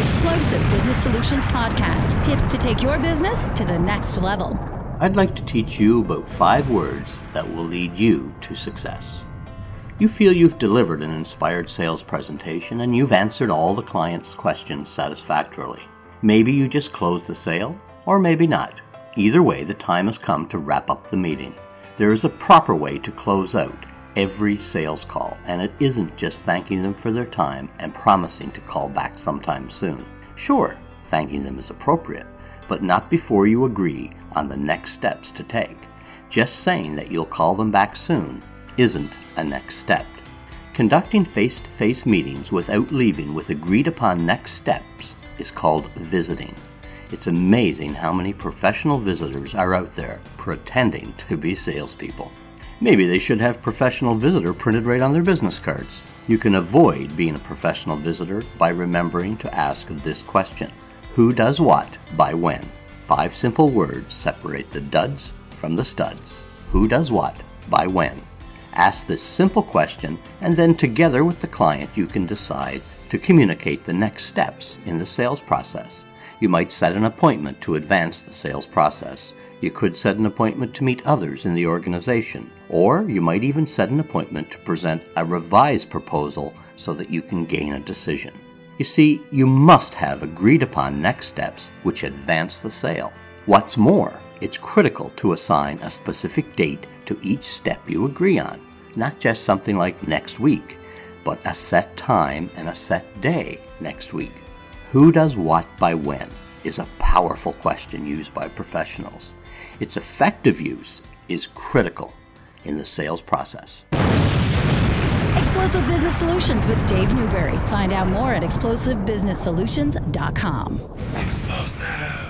Explosive Business Solutions Podcast tips to take your business to the next level. I'd like to teach you about five words that will lead you to success. You feel you've delivered an inspired sales presentation and you've answered all the client's questions satisfactorily. Maybe you just closed the sale, or maybe not. Either way, the time has come to wrap up the meeting. There is a proper way to close out every sales call, and it isn't just thanking them for their time and promising to call back sometime soon. Sure, thanking them is appropriate, but not before you agree on the next steps to take. Just saying that you'll call them back soon isn't a next step. Conducting face to face meetings without leaving with agreed upon next steps is called visiting. It's amazing how many professional visitors are out there pretending to be salespeople. Maybe they should have professional visitor printed right on their business cards. You can avoid being a professional visitor by remembering to ask this question Who does what by when? Five simple words separate the duds from the studs. Who does what by when? Ask this simple question, and then together with the client, you can decide to communicate the next steps in the sales process. You might set an appointment to advance the sales process. You could set an appointment to meet others in the organization, or you might even set an appointment to present a revised proposal so that you can gain a decision. You see, you must have agreed upon next steps which advance the sale. What's more, it's critical to assign a specific date to each step you agree on, not just something like next week, but a set time and a set day next week. Who does what by when is a powerful question used by professionals. Its effective use is critical in the sales process. Explosive Business Solutions with Dave Newberry. Find out more at explosivebusinesssolutions.com. Explosive.